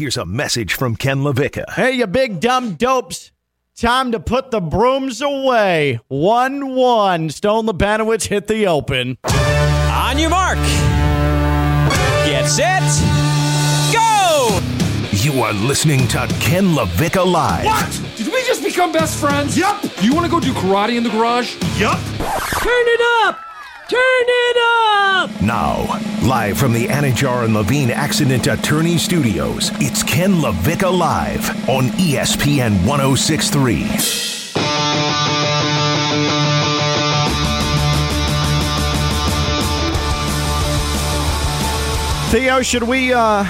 Here's a message from Ken LaVicka. Hey, you big dumb dopes. Time to put the brooms away. 1 1. Stone Lebanowitz hit the open. On your mark. Get set. Go! You are listening to Ken LaVicka Live. What? Did we just become best friends? Yep. You want to go do karate in the garage? Yup. Turn it up! Turn it up! Now, live from the Anidjar and Levine Accident Attorney Studios, it's Ken LaVicka Live on ESPN 1063. Theo, should we uh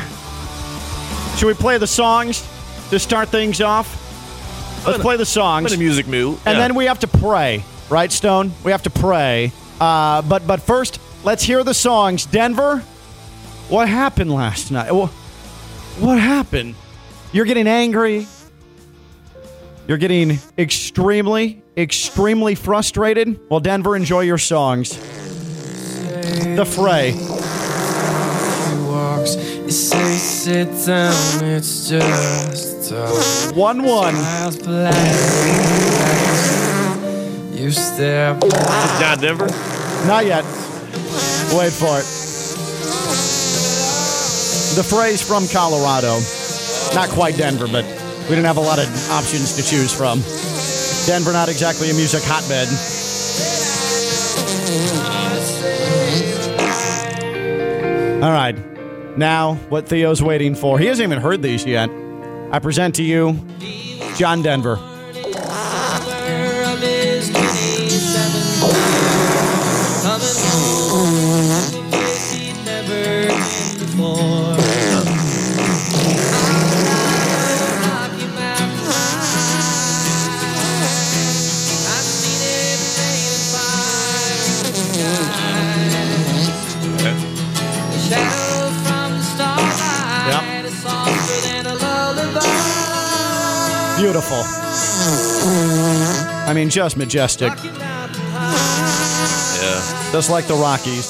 should we play the songs to start things off? Let's play the songs. I'm in a music mood. And Yeah. then we have to pray, right, Stone? We have to pray. Uh, but but first, let's hear the songs. Denver, what happened last night? Wha- What happened? You're getting angry. You're getting extremely, extremely frustrated. Well, Denver, enjoy your songs. The fray. One You You stare John Denver. Not yet. Wait for it. The Fray from Colorado. Not quite Denver, but we didn't have a lot of options to choose from. Denver, not exactly a music hotbed. All right. Now, what Theo's waiting for. He hasn't even heard these yet. I present to you John Denver. Beautiful. I mean, just majestic. Yeah. Just like the Rockies.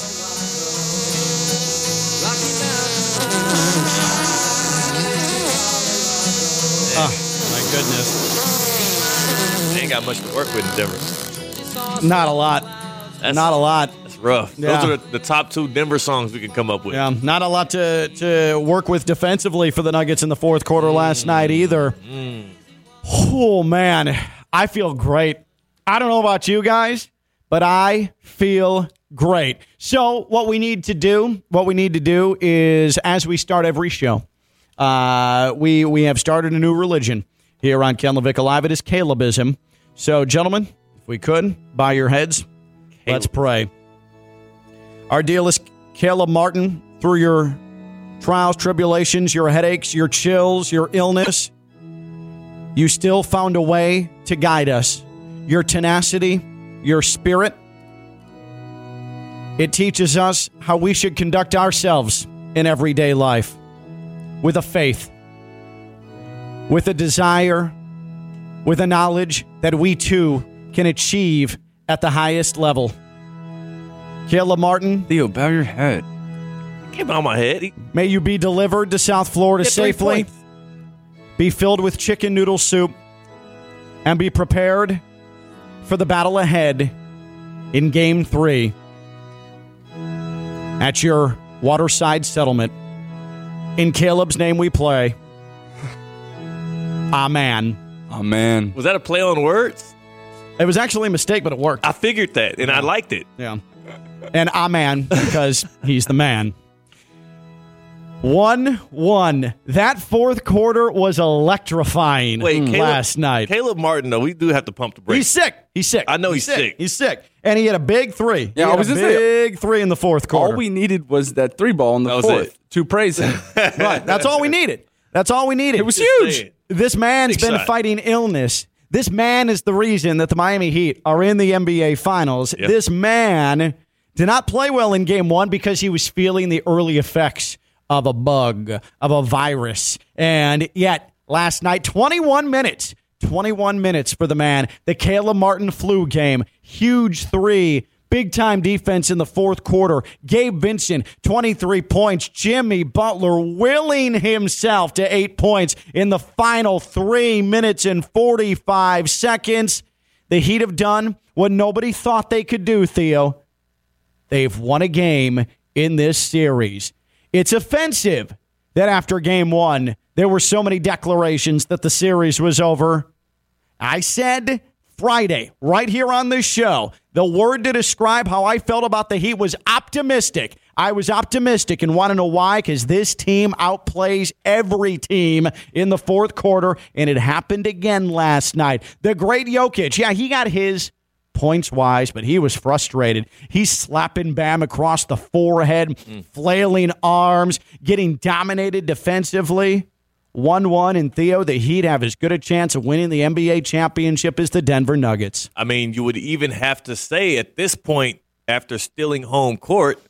Oh, my goodness. They ain't got much to work with in Denver. Not a lot. That's, Not a lot. That's rough. Yeah. Those are the, the top two Denver songs we can come up with. Yeah, not a lot to, to work with defensively for the Nuggets in the fourth quarter last night either. Mm. Oh, man. I feel great. I don't know about you guys, but I feel great. So, what we need to do, what we need to do is as we start every show, uh, we, we have started a new religion here on Ken LaVicka Live. It is Calebism. So, gentlemen, if we could, bow your heads. Let's pray. Our deal is Caleb Martin through your trials, tribulations, your headaches, your chills, your illness. You still found a way to guide us. Your tenacity, your spirit. It teaches us how we should conduct ourselves in everyday life with a faith, with a desire, with a knowledge that we too can achieve at the highest level. Caleb Martin, Theo, bow your head. Came out of my head. He, may you be delivered to South Florida Get safely, points. Be filled with chicken noodle soup, and be prepared for the battle ahead in Game 3 at your waterside settlement. In Caleb's name we play. Amen. Man. was that a play on words? It was actually a mistake, but it worked. I figured that, and I liked it. Yeah. And Amen, because he's the man. 1 1. That fourth quarter was electrifying Wait, Caleb, last night. Caleb Martin, though, we do have to pump the brakes. He's sick. He's sick. I know he's sick. He's sick. And he had a big three. Yeah, he I had was a gonna say- big three in the fourth quarter. All we needed was that three ball in the That fourth it. to praise him. right. That's all we needed. That's all we needed. It was huge. saying. This man's Big been shot. fighting illness. This man is the reason that the Miami Heat are in the NBA Finals. Yep. This man did not play well in game one because he was feeling the early effects of a bug, of a virus. And yet, last night, 21 minutes, 21 minutes for the man. The Caleb Martin flu game, huge three Big time defense in the fourth quarter. Gabe Vincent, 23 points. Jimmy Butler willing himself to eight points in the final three minutes and 45 seconds. The Heat have done what nobody thought they could do, Theo. They've won a game in this series. It's offensive that after game one, there were so many declarations that the series was over. I said Friday, right here on this show, the word to describe how I felt about the Heat was optimistic. I was optimistic and want to know why? Because this team outplays every team in the fourth quarter, and it happened again last night. The great Jokic, yeah, he got his points wise, but he was frustrated. He's slapping Bam across the forehead, mm. flailing arms, getting dominated defensively. 1 1, and Theo, the Heat have as good a chance of winning the NBA championship as the Denver Nuggets. I mean, you would even have to say at this point, after stealing home court,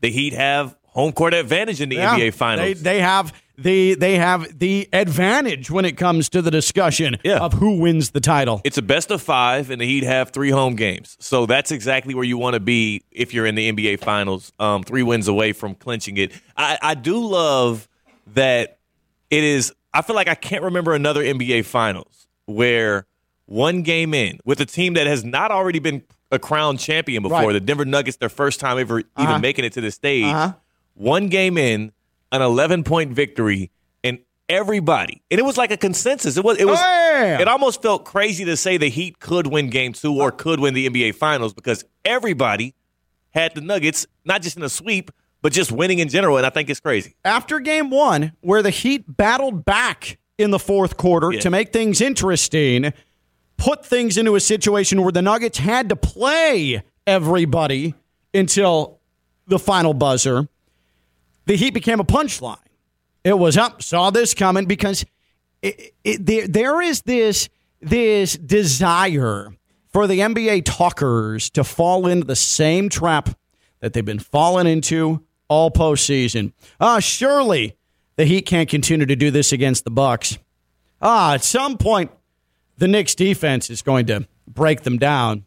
the Heat have home court advantage in the Yeah, NBA Finals. They, they have the they have the advantage when it comes to the discussion Yeah. of who wins the title. it's a best of five, and the Heat have three home games. So that's exactly where you want to be if you're in the NBA Finals, um, three wins away from clinching it. I, I do love that it is. I feel like I can't remember another NBA Finals where one game in with a team that has not already been a crown champion before, Right. the Denver Nuggets, their first time ever Uh-huh. even making it to the stage. Uh-huh. One game in, an 11 point victory, and everybody, and it was like a consensus. It was. It was. Oh, yeah. It almost felt crazy to say the Heat could win Game Two or could win the NBA Finals because everybody had the Nuggets not just in a sweep, but just winning in general. And I think it's crazy. After game one, where the Heat battled back in the fourth quarter Yeah. to make things interesting, put things into a situation where the Nuggets had to play everybody until the final buzzer. The Heat became a punchline. It was up, saw this coming because it, it, there, there is this this desire for the NBA talkers to fall into the same trap that they've been falling into all postseason. Ah, surely the Heat can't continue to do this against the Bucks. Ah, at some point, the Knicks defense is going to break them down.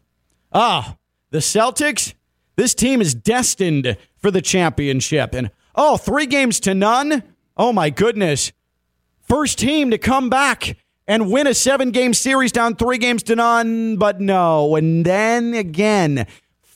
Ah, the Celtics, this team is destined for the championship. And oh, three games to none? Oh my goodness. First team to come back and win a seven game series down three games to none, but no. And then again,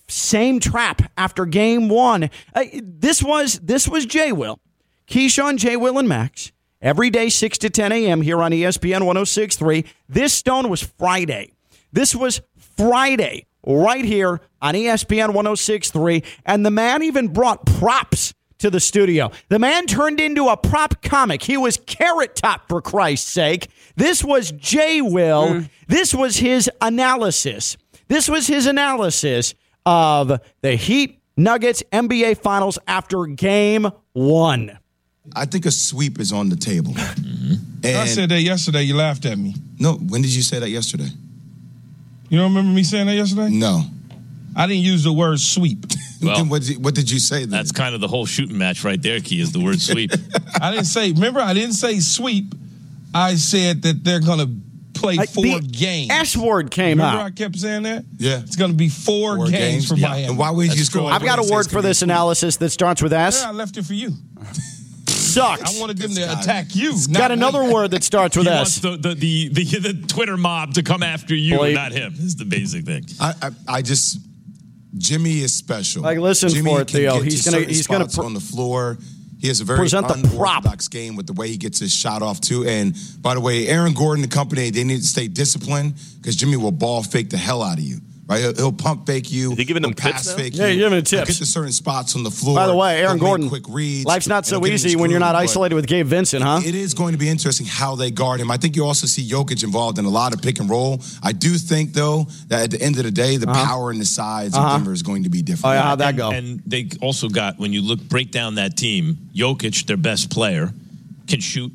same trap after game one. Uh, this was this was J Will. Keyshawn, J Will, and Max. Every day, 6 to 10 a.m. here on ESPN 1063. This stone was Friday. This was Friday, right here on ESPN 1063. And the man even brought props to the studio. The man turned into a prop comic. He was Carrot Top, for Christ's sake. This was J Will. Hmm. This was his analysis. This was his analysis of the Heat Nuggets NBA Finals after game one. I think a sweep is on the table. Mm-hmm. And I said that yesterday. You laughed at me. no, when did you say that yesterday? You don't remember me saying that yesterday? No. I didn't use the word sweep. Then what, did, what did you say then? That's kind of the whole shooting match right there, Key, is the word sweep. I didn't say. Remember, I didn't say sweep. I said that they're going to play Like, four the games. S word came Remember, out. I kept saying that. Yeah. It's going to be four, Four games, games? for Yeah. Miami. And why would you That's just go- I've got a word for this analysis that starts with S. Yeah, I left it for you. Sucks. I wanted them to This attack you. not Got me. another word that starts with he S. wants the, the, the, the, the Twitter mob to come after you, Blake. not him. Is the basic thing. I, I, I just Jimmy is special. Like, listen Jimmy for it, Theo. He's gonna- he's gonna pr- on the floor. He has a very Present the prop. game with the way he gets his shot off too. And by the way, Aaron Gordon, the company, they need to stay disciplined because Jimmy will ball fake the hell out of you. Right? He'll, he'll pump fake you. Is he giving he'll them tips pass now? fake Yeah, you. he's giving He'll tips. Get to certain spots on the floor. By the way, He'll Aaron Gordon, quick reads. life's not so he'll get in easy when you're not isolated with Gabe Vincent, huh? it is going to be interesting how they guard him. I think you also see Jokic involved in a lot of pick and roll. I do think, though, that at the end of the day, the power and the size of Denver is going to be different. Uh-huh. Oh, yeah, how'd that and, go? And they also got when you look break down that team, Jokic, their best player, can shoot.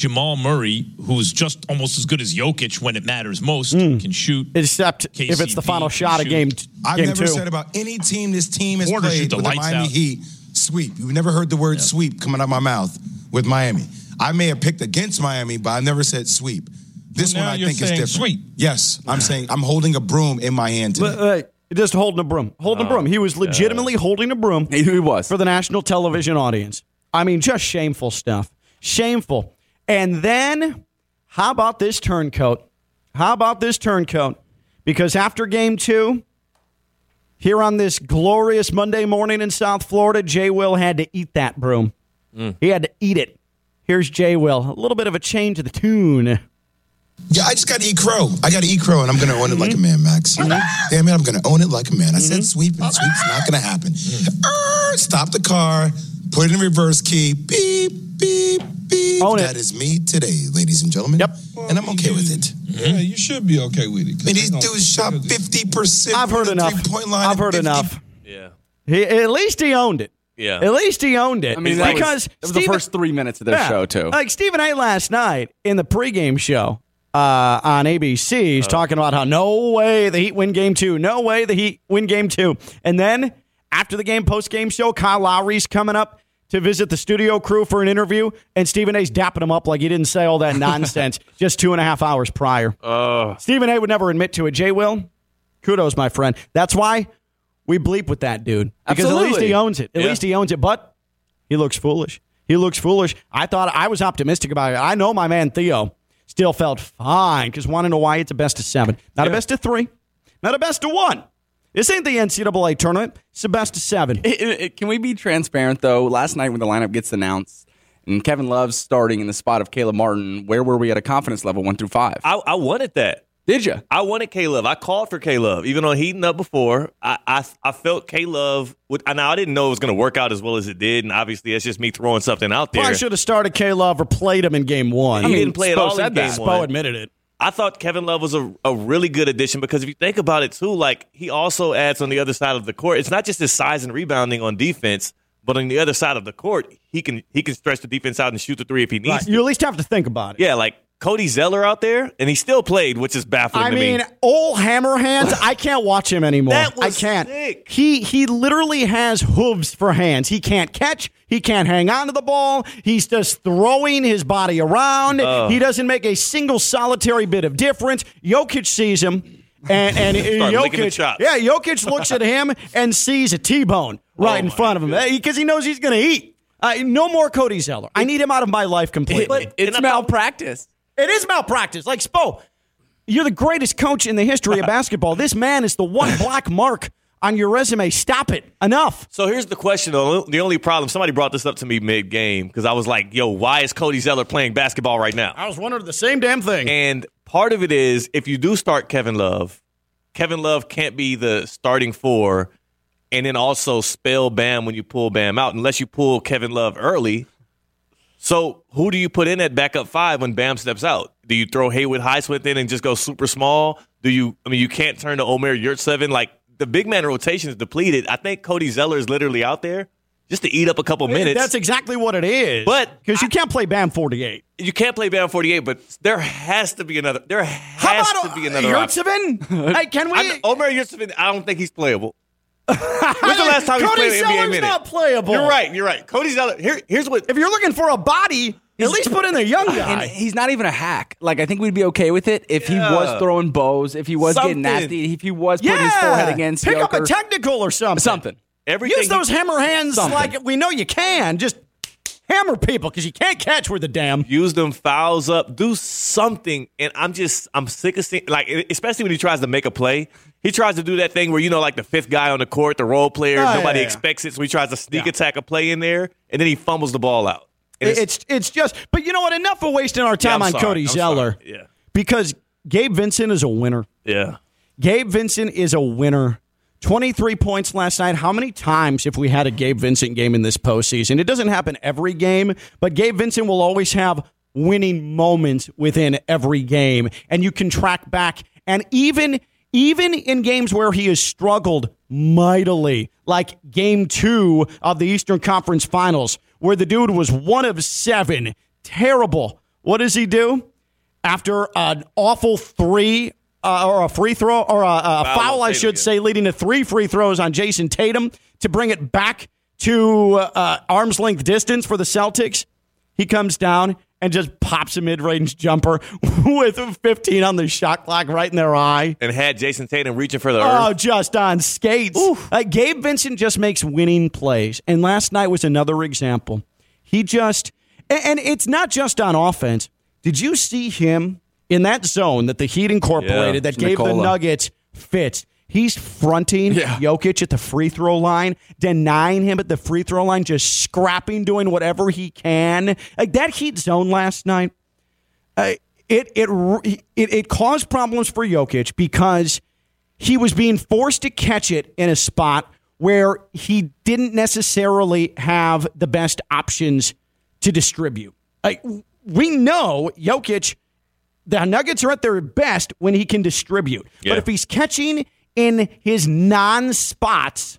Jamal Murray, who's just almost as good as Jokic when it matters most, can shoot. Except if it's the final shot of shoot. game, I've game never two. said about any team this team has Porter played the with the Miami out. Heat sweep. You've never heard the word sweep coming out of my mouth with Miami. I may have picked against Miami, but I never said sweep. This Well, one I you're think is saying different. sweep. Yes, I'm saying I'm holding a broom in my hand today. But, uh, Just holding a broom. Holding a broom. He was legitimately holding a broom. He, he was. for the national television audience. I mean, just shameful stuff. Shameful. And then, how about this turncoat? How about this turncoat? Because after game two, here on this glorious Monday morning in South Florida, Jay Will had to eat that broom. Mm. He had to eat it. Here's Jay Will. A little bit of a change of the tune. Yeah, I just got to eat crow. I got to eat crow, and I'm going to own it like a man, Max. Mm-hmm. Damn it, I'm going to own it like a man. I said mm-hmm. sweep, and sweep's not going to happen. Er, stop the car, put it in reverse key. Beep, beep, beep. Own it. That is me today, ladies and gentlemen. Yep. And I'm okay with it. Yeah, you should be okay with it. 'cause I mean, these dudes shot 50%. I've heard enough. three-point line I've heard 50 enough. Yeah. He, at least he owned it. Yeah. At least he owned it. I mean, that because was, that was Stephen- the first three minutes of their Yeah. show, too. Like Stephen A. last night in the pregame show uh, on ABC, he's talking about how no way the Heat win game two, no way the Heat win game two. And then after the game, post game show, Kyle Lowry's coming up to visit the studio crew for an interview, and Stephen A.'s dapping him up like he didn't say all that nonsense just two and a half hours prior. Stephen A. would never admit to it. Jay Will, kudos, my friend. That's why we bleep with that dude because at least he owns it. At Yeah. least he owns it. But he looks foolish. He looks foolish. I thought I was optimistic about it. I know my man Theo still felt fine because want to know why it's a best of seven, not a best of three, not a best of one. This ain't the NCAA tournament. It's a best of seven. It- it- it- can we be transparent though? Last night when the lineup gets announced and Kevin Love's starting in the spot of Caleb Martin, where were we at a confidence level one through five? I, I wanted that. Did you? I wanted Caleb. I called for Caleb, even on heating up before. I I, I felt Caleb. Would. Now I didn't know it was going to work out as well as it did, and obviously it's just me throwing something out there. Probably should have started Caleb or played him in game one. He didn't play at Spo all in said game that. one. Spo admitted it. I thought Kevin Love was a, a really good addition because if you think about it too, like he also adds on the other side of the court. It's not just his size and rebounding on defense, but on the other side of the court, he can he can stretch the defense out and shoot the three if he needs Right. to. You at least have to think about it. Yeah, like Cody Zeller out there, and he still played, which is baffling I to mean, me. old hammer hands. I can't watch him anymore. That was I can't. sick. He he literally has hooves for hands. He can't catch. He can't hang on to the ball. He's just throwing his body around. He doesn't make a single solitary bit of difference. Jokic sees him. And and Start licking the Jokic, yeah, Jokic looks at him and sees a T-bone right Oh in front of him because he knows he's going to eat. Uh, no more Cody Zeller. I need him out of my life completely. It's malpractice. It is malpractice. Like Spo, you're the greatest coach in the history of basketball. This man is the one black mark on your resume. Stop it. Enough. So here's the question, though. The only problem, somebody brought this up to me mid game because I was like, yo, why is Cody Zeller playing basketball right now? I was wondering the same damn thing. And part of it is if you do start Kevin Love, Kevin Love can't be the starting four and then also spell Bam when you pull Bam out unless you pull Kevin Love early. So who do you put in at backup five when Bam steps out? Do you throw Haywood Highsmith in and just go super small? Do you? I mean, you can't turn to Omer Yurtseven. Like the big man rotation is depleted. I think Cody Zeller is literally out there just to eat up a couple minutes. That's exactly what it is. But because you can't play Bam 48. you can't play Bam 48, but there has to be another. There How has about to be another. Yurtseven? hey, can we? I'm, Omer Yurtseven, I don't think he's playable. When's the last time Cody he's played an NBA minute? not playable. You're right. You're right. Cody Zeller. Here, here's what. If you're looking for a body, at least put in the young uh, guy. And he's not even a hack. Like I think we'd be okay with it if he was throwing bows, if he was Something. getting nasty, if he was putting yeah, his forehead against pick up a Joker. technical or something. something. Everything Use those hammer hands Something. like we know you can. Just hammer people because you can't catch with the damn. use them fouls up. Do something. And I'm just, I'm sick of seeing, like, especially when he tries to make a play. He tries to do that thing where you know, like the fifth guy on the court, the role player, Oh, nobody yeah, yeah. expects it, so he tries to sneak Yeah. attack a play in there, and then he fumbles the ball out. And It's it's just, but you know what? Enough of wasting our time I'm on sorry. Cody I'm Zeller. sorry. Yeah. Because Gabe Vincent is a winner. yeah. Gabe Vincent is a winner. 23 points last night. How many times have we had a Gabe Vincent game in this postseason? It doesn't happen every game, but Gabe Vincent will always have winning moments within every game. And you can track back. And even even in games where he has struggled mightily, like game two of the Eastern Conference Finals, where the dude was one of seven, terrible. What does he do? after an awful three uh, or a free throw or a, a foul, on I should say, leading to three free throws on Jayson Tatum to bring it back to uh, arm's length distance for the Celtics. He comes down and just pops a mid range jumper with 15 on the shot clock right in their eye. And had Jayson Tatum reaching for the Oh, earth. just on skates. Uh, Gabe Vincent just makes winning plays. And last night was another example. He just, and- and it's not just on offense. Did you see him in that zone that the Heat incorporated Yeah, that gave the Nikola. Nuggets fits? He's fronting Yeah. Jokic at the free throw line, denying him at the free throw line, just scrapping, doing whatever he can. Like that Heat zone last night, uh, it, it it it caused problems for Jokic because he was being forced to catch it in a spot where he didn't necessarily have the best options to distribute. Like we know Jokic, the Nuggets are at their best when he can distribute. Yeah. But if he's catching in his non-spots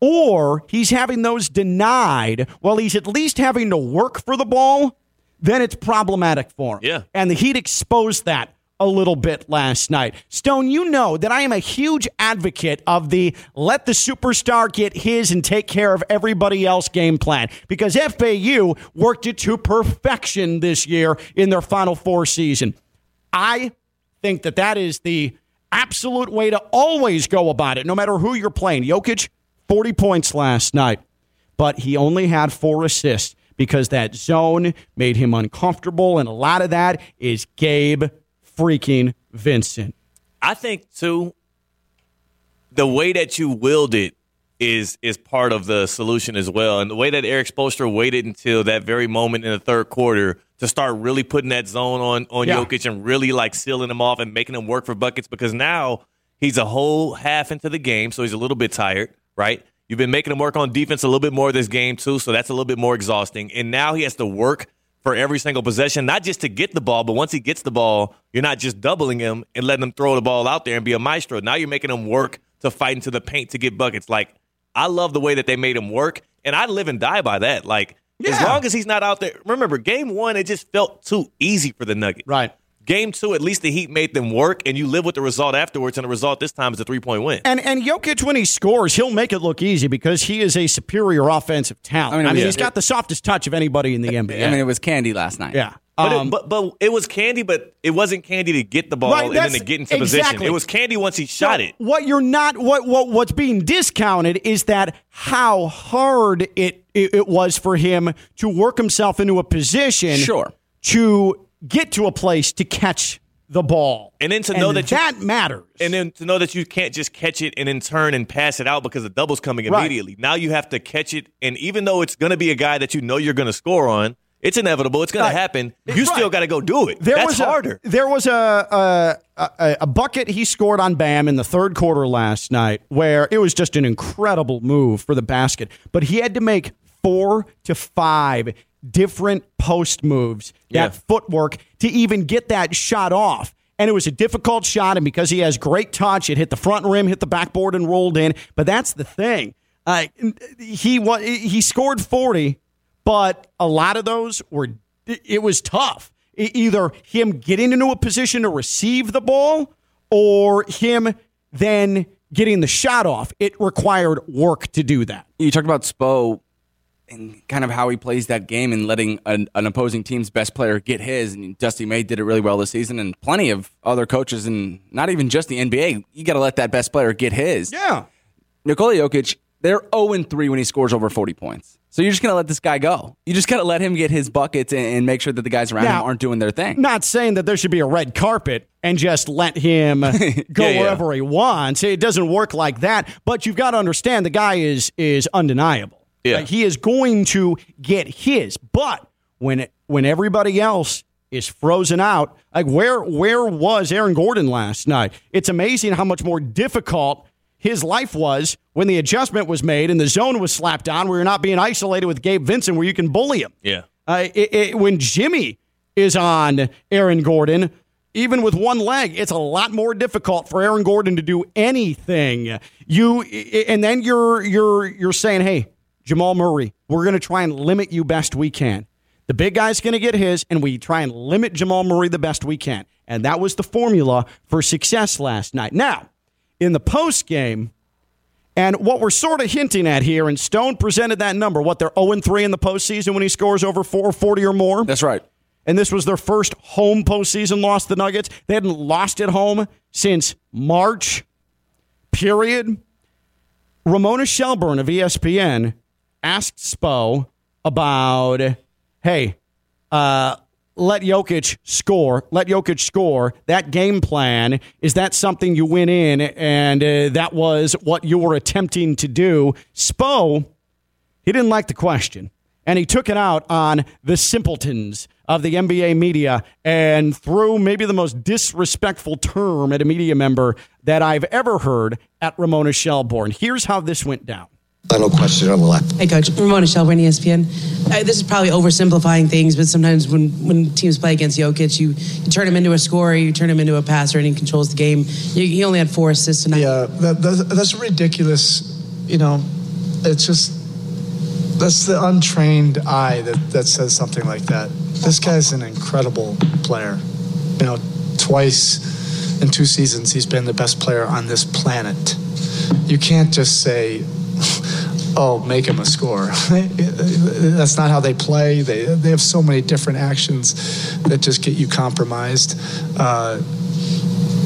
or he's having those denied while he's at least having to work for the ball, then it's problematic for him. Yeah. And the Heat exposed that a little bit last night. Stone, you know that I am a huge advocate of the let the superstar get his and take care of everybody else game plan because FAU worked it to perfection this year in their Final Four season. I think that that is the absolute way to always go about it, no matter who you're playing. Jokic, 40 points last night, but he only had four assists because that zone made him uncomfortable, and a lot of that is Gabe freaking Vincent. I think too, the way that you willed it is is part of the solution as well. And the way that Erik Spoelstra waited until that very moment in the third quarter to start really putting that zone on on Yeah. Jokic and really like sealing him off and making him work for buckets because now he's a whole half into the game, so he's a little bit tired, right? You've been making him work on defense a little bit more this game too, so that's a little bit more exhausting. And now he has to work for every single possession, not just to get the ball, but once he gets the ball, you're not just doubling him and letting him throw the ball out there and be a maestro. Now you're making him work to fight into the paint to get buckets. Like I love the way that they made him work, and I live and die by that. Like as long as he's not out there. Remember, game one it just felt too easy for the Nuggets. Right. Game two, at least the Heat made them work, and you live with the result afterwards. And the result this time is a three point win. And and Jokic, when he scores, he'll make it look easy because he is a superior offensive talent. I I mean, mean, yeah. he's got the softest touch of anybody in the NBA. I mean, it was candy last night. yeah. But, Um, it, but but it was candy, but it wasn't candy to get the ball Right, and then to get into position. It was candy once he shot So it. What you're not what what what's being discounted is that how hard it, it it was for him to work himself into a position Sure. to get to a place to catch the ball. And then to know that you- that matters. And then to know that you can't just catch it and then turn and pass it out because the double's coming Right. immediately. Now you have to catch it, and even though it's going to be a guy that you know you're going to score on, it's inevitable. It's going Right. to happen. You Right. still got to go do it. There That's was a, harder. There was a, a a a bucket he scored on Bam in the third quarter last night, where it was just an incredible move for the basket. But he had to make four to five different post moves, Yeah. that footwork to even get that shot off. And it was a difficult shot, and because he has great touch, it hit the front rim, hit the backboard, and rolled in. But that's the thing. Uh, he he scored forty, but a lot of those were it was tough. Either him getting into a position to receive the ball or him then getting the shot off. It required work to do that. You talked about Spo and kind of how he plays that game and letting an, an opposing team's best player get his. And Dusty May did it really well this season, and plenty of other coaches, and not even just the NBA. You got to let that best player get his. Yeah. Nikola Jokic, they're 0 3 when he scores over 40 points. So you're just going to let this guy go. You just got to let him get his buckets and, and make sure that the guys around Now- him aren't doing their thing. Not saying that there should be a red carpet and just let him go Yeah, yeah. wherever he wants. It doesn't work like that. But you've got to understand the guy is is undeniable. Yeah. Like, he is going to get his. But when when everybody else is frozen out, like where where was Aaron Gordon last night? It's amazing how much more difficult his life was when the adjustment was made and the zone was slapped on where you're not being isolated with Gabe Vincent where you can bully him. Yeah. Uh, it, it, when Jimmy is on Aaron Gordon, even with one leg, it's a lot more difficult for Aaron Gordon to do anything. You and then you're you're you're saying, "Hey, Jamal Murray, we're going to try and limit you best we can." The big guy's going to get his, and we try and limit Jamal Murray the best we can. And that was the formula for success last night. Now, in the post game, and what we're sort of hinting at here, and Stone presented that number, what they're 0 3 in the postseason when he scores over 440 or more. That's right. and this was their first home postseason loss. The Nuggets they hadn't lost at home since March. Period. Ramona Shelburne of ESPN asked Spo about, hey, uh, let Jokic score. Let Jokic score. That game plan is that something you went in, and uh, that was what you were attempting to do. Spo, he didn't like the question, and he took it out on the simpletons of the NBA media, and threw maybe the most disrespectful term at a media member that I've ever heard at Ramona Shelburne. Here's how this went down. Final question on the left. Hey, Coach. Ramona Shelburne, ESPN. Uh, this is probably oversimplifying things, but sometimes when, when teams play against Jokic, you, you turn him into a scorer, you turn him into a passer, and he controls the game. He, he only had four assists tonight. Yeah, that, that's, that's ridiculous. You know, it's just that's the untrained eye that, that says something like that. This guy's an incredible player. You know, twice in two seasons he's been the best player on this planet. You can't just say, "Oh, make him a scorer." That's not how they play. They they have so many different actions that just get you compromised. Uh,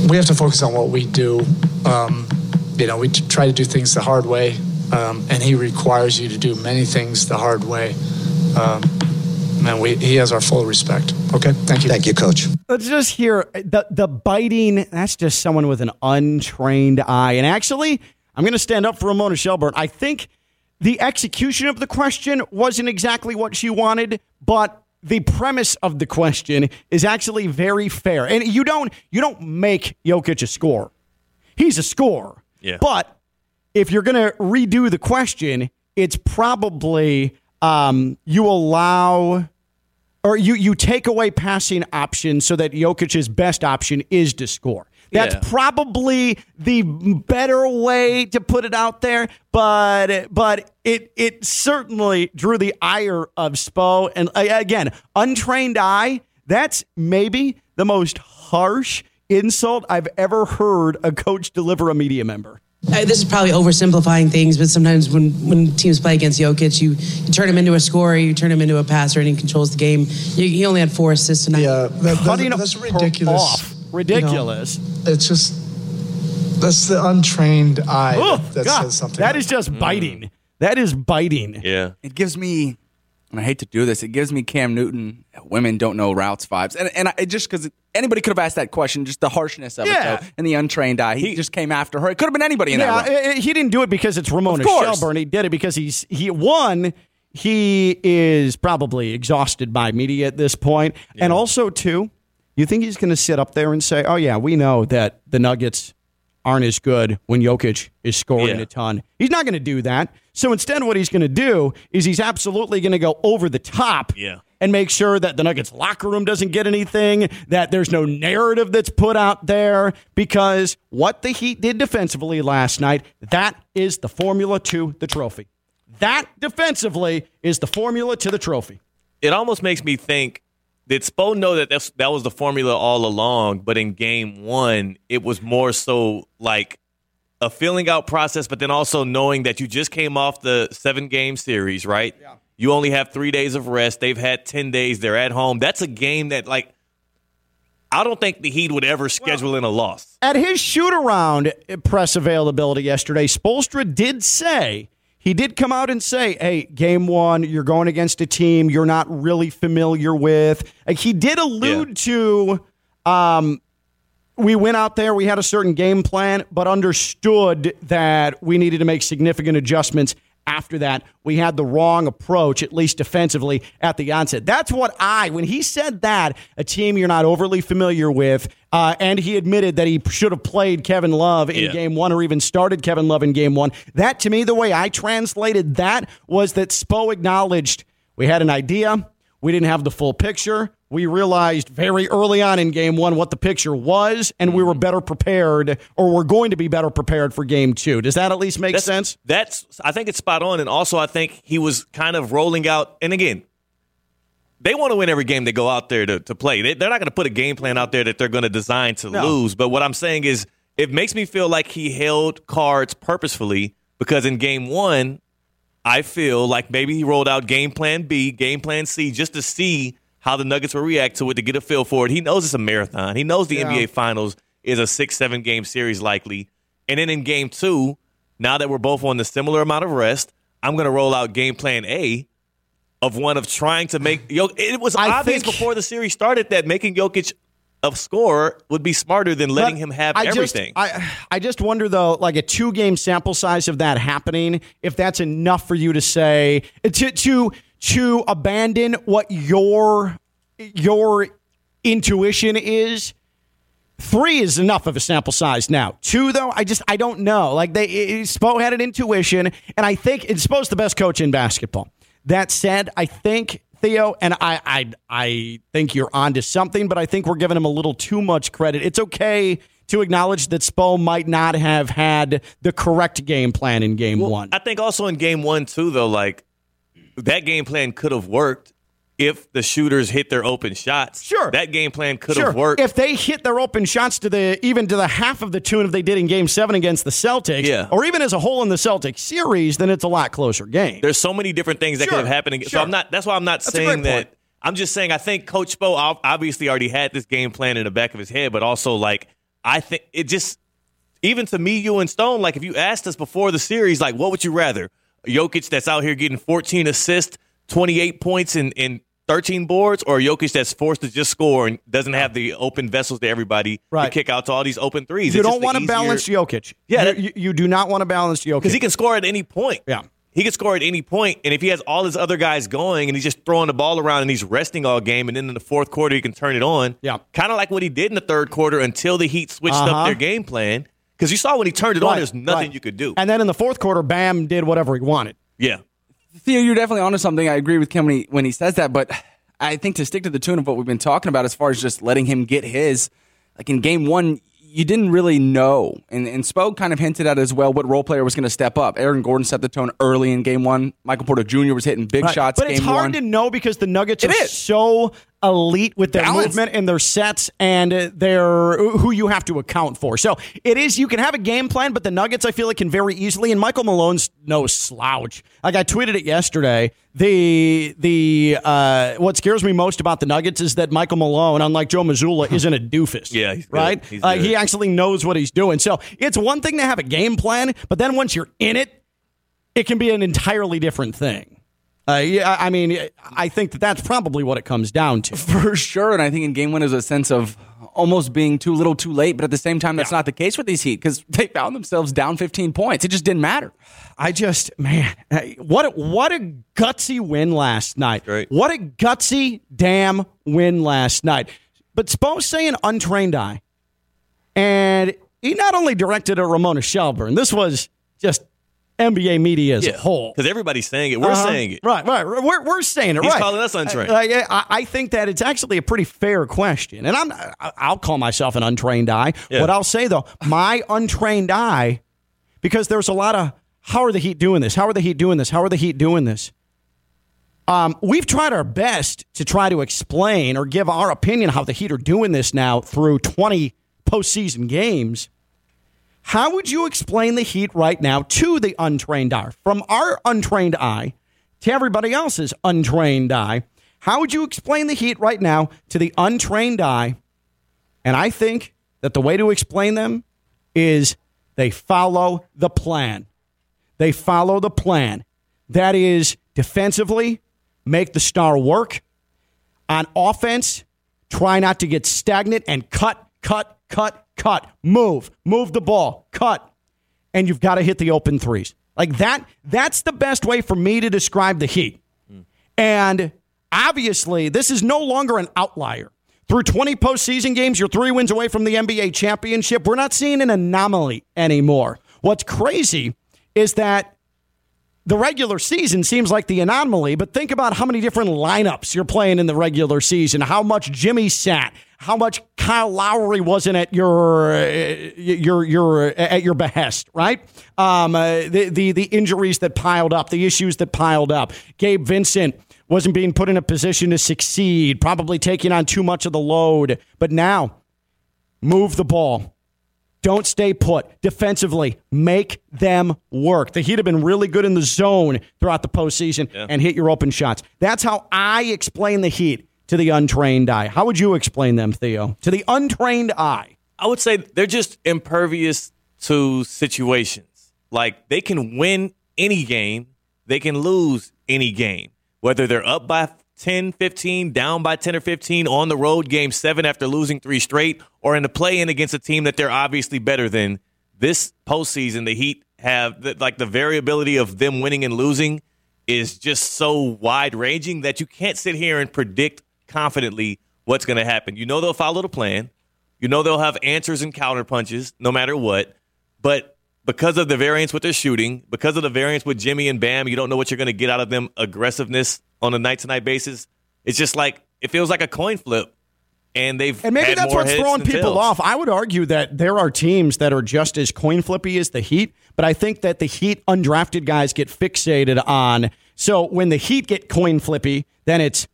we have to focus on what we do. Um, you know, we try to do things the hard way, um, and he requires you to do many things the hard way. Um, and we, he has our full respect. Okay, thank you. Thank you, Coach. Let's just hear the the biting. That's just someone with an untrained eye. And actually, I'm going to stand up for Ramona Shelburne. I think the execution of the question wasn't exactly what she wanted, but the premise of the question is actually very fair. And you don't you don't make Jokic a scorer. He's a scorer. Yeah. But if you're going to redo the question, it's probably um, you allow or you you take away passing options so that Jokic's best option is to score. That's Yeah. probably the better way to put it out there, but but it it certainly drew the ire of Spo and uh, again, untrained eye, that's maybe the most harsh insult I've ever heard a coach deliver a media member. Uh, this is probably oversimplifying things, but sometimes when, when teams play against Jokic, you, you turn him into a scorer, you turn him into a passer, and he controls the game. He, he only had four assists tonight. Yeah, that, Cutting that, that's ridiculous. off. Ridiculous. You know, it's just that's the untrained eye Oh, that, that God, says something. that like is just mm. biting. That is biting. Yeah. It gives me, and I hate to do this, it gives me Cam Newton, women don't know routes vibes. And, and I, just because anybody could have asked that question, just the harshness of Yeah. it, though, and the untrained eye. He, just came after her. It could have been anybody in Yeah, that room. i- i- he didn't do it because it's Ramona Shelburne. He did it because he's he won. He is probably exhausted by media at this point, and also two. You think he's going to sit up there and say, "Oh yeah, we know that the Nuggets aren't as good when Jokic is scoring Yeah. a ton." He's not going to do that. So instead, what he's going to do is he's absolutely going to go over the top Yeah. and make sure that the Nuggets locker room doesn't get anything, that there's no narrative that's put out there, because what the Heat did defensively last night, that is the formula to the trophy. That defensively is the formula to the trophy. it almost makes me think did Spo know that that's, that was the formula all along, but in game one, it was more so like a filling out process, but then also knowing that you just came off the seven game series, right? Yeah. You only have three days of rest. They've had 10 days. They're at home. That's a game that, like, I don't think the Heat would ever schedule in a loss. At his shoot around press availability yesterday, Spoelstra did say, he did come out and say, hey, game one, you're going against a team you're not really familiar with. Like, he did allude to, um, we went out there, we had a certain game plan, but understood that we needed to make significant adjustments after that. We had the wrong approach, at least defensively, at the onset. That's what I, when he said that, a team you're not overly familiar with, uh, and he admitted that he should have played Kevin Love in Yeah. game one or even started Kevin Love in game one. That, to me, the way I translated that was that Spo acknowledged we had an idea. We didn't have the full picture. We realized very early on in game one what the picture was, and we were mm-hmm. better prepared, or we're going to be better prepared for game two. Does that at least make that's, sense? That's I think it's spot on, and also I think he was kind of rolling out. And again, they want to win every game they go out there to, to play. They, they're not going to put a game plan out there that they're going to design to No. lose. But what I'm saying is, it makes me feel like he held cards purposefully because in game one, I feel like maybe he rolled out game plan B, game plan C, just to see how the Nuggets will react to it to get a feel for it. He knows it's a marathon. He knows the Yeah. NBA Finals is a six, seven game series likely. And then in game two, now that we're both on the similar amount of rest, I'm going to roll out game plan A of one of trying to make. Yo, it was I obvious think- before the series started that making Jokic a scorer would be smarter than letting him have I just- everything. I I just wonder though, like a two game sample size of that happening, if that's enough for you to say to to to abandon what your your intuition is. Three is enough of a sample size now. Two, though, I just I don't know. Like they, it- Spo had an intuition, and I think it's Spo's the best coach in basketball. That said, I think Theo, and I, I, I think you're onto something, but I think we're giving him a little too much credit. It's okay to acknowledge that Spo might not have had the correct game plan in game one. I think also in game one too, though, like that game plan could have worked if the shooters hit their open shots. Sure, that game plan could Sure. have worked. If they hit their open shots to the even to the half of the tune if they did in game seven against the Celtics, Yeah. or even as a whole in the Celtics series, then it's a lot closer game. There's so many different things that Sure, could have happened. So sure. I'm not. That's why I'm not That's saying that. I'm just saying I think Coach Spo ob- obviously already had this game plan in the back of his head, but also like I think it just even to me, you and Stone, like if you asked us before the series, like what would you rather? Jokic that's out here getting 14 assists, 28 points, and, and 13 boards, or Jokic that's forced to just score and doesn't have the open vessels to everybody to kick out to all these open threes. You It's don't want to easier- balance Jokic. Yeah, you, you, you do not want to balance Jokic because he can score at any point. Yeah. He can score at any point, and if he has all his other guys going and he's just throwing the ball around and he's resting all game, and then in the fourth quarter he can turn it on. Yeah. Kind of like what he did in the third quarter until the Heat switched Uh-huh. up their game plan. Because you saw when he turned it on, there's nothing right. you could do. And then in the fourth quarter, Bam did whatever he wanted. Yeah. Theo, you're definitely onto something. I agree with Kim when he, when he says that, but I think to stick to the tune of what we've been talking about as far as just letting him get his, like in game one, you didn't really know. And, and Spoke kind of hinted at as well what role player was going to step up. Aaron Gordon set the tone early in game one. Michael Porter Jr. was hitting big Right. shots But game it's hard one. to know because the Nuggets It are is. so elite with their Balanced. movement and their sets and their who you have to account for. So it is you can have a game plan, but the Nuggets I feel like can very easily. And Michael Malone's no slouch. Like I tweeted it yesterday. The the uh, what scares me most about the Nuggets is that Michael Malone, unlike Joe Mazzulla, isn't a doofus. Yeah, right. Uh, he actually knows what he's doing. So it's one thing to have a game plan, but then once you're in it, it can be an entirely different thing. Uh, yeah, I mean, I think that that's probably what it comes down to. For sure. And I think in game one is a sense of almost being too little too late. But at the same time, that's not the case with these Heat because they found themselves down 15 points. It just didn't matter. I just, man, what a, what a gutsy win last night. Great. What a gutsy damn win last night. But Spo saying untrained eye, and he not only directed at Ramona Shelburne. This was just NBA media as a whole. Because everybody's saying it. We're Uh-huh. saying it. Right, right. We're, we're saying it He's right. calling us untrained. Uh, I, I think that it's actually a pretty fair question. And I'm, I- I'll call myself an untrained eye. Yeah. What I'll say, though, my untrained eye, because there's a lot of, how are the Heat doing this? How are the Heat doing this? How are the Heat doing this? Um, we've tried our best to try to explain or give our opinion how the Heat are doing this now through 20 postseason games. How would you explain the Heat right now to the untrained eye? From our untrained eye to everybody else's untrained eye, how would you explain the Heat right now to the untrained eye? And I think that the way to explain them is they follow the plan. They follow the plan. That is defensively, make the star work. On offense, try not to get stagnant and cut, cut, cut, cut. Move, move the ball, cut. And you've got to hit the open threes. Like that, that's the best way for me to describe the Heat. And obviously, this is no longer an outlier. Through 20 postseason games, you're three wins away from the NBA championship. We're not seeing an anomaly anymore. What's crazy is that the regular season seems like the anomaly, but think about how many different lineups you're playing in the regular season, how much Jimmy sat, how much Kyle Lowry wasn't at your uh, your your at your behest, right? Um, uh, the the the injuries that piled up, the issues that piled up. Gabe Vincent wasn't being put in a position to succeed, probably taking on too much of the load. But now, move the ball. Don't stay put. Defensively, make them work. The Heat have been really good in the zone throughout the postseason and hit your open shots. That's how I explain the Heat to the untrained eye? How would you explain them, Theo? To the untrained eye. I would say they're just impervious to situations. Like they can win any game, they can lose any game. Whether they're up by 10, 15, down by 10 or 15 on the road, game seven after losing three straight, or in the play in against a team that they're obviously better than. This postseason, the Heat have like the variability of them winning and losing is just so wide ranging that you can't sit here and predict confidently what's going to happen. You know they'll follow the plan. You know they'll have answers and counter punches no matter what. But because of the variance with their shooting, because of the variance with Jimmy and Bam, you don't know what you're going to get out of them aggressiveness on a night to night basis. It's just like it feels like a coin flip. And they've and maybe that's what's throwing people tails. off. I would argue that there are teams that are just as coin flippy as the Heat, but I think that the Heat undrafted guys get fixated on. So when the Heat get coin flippy, then it's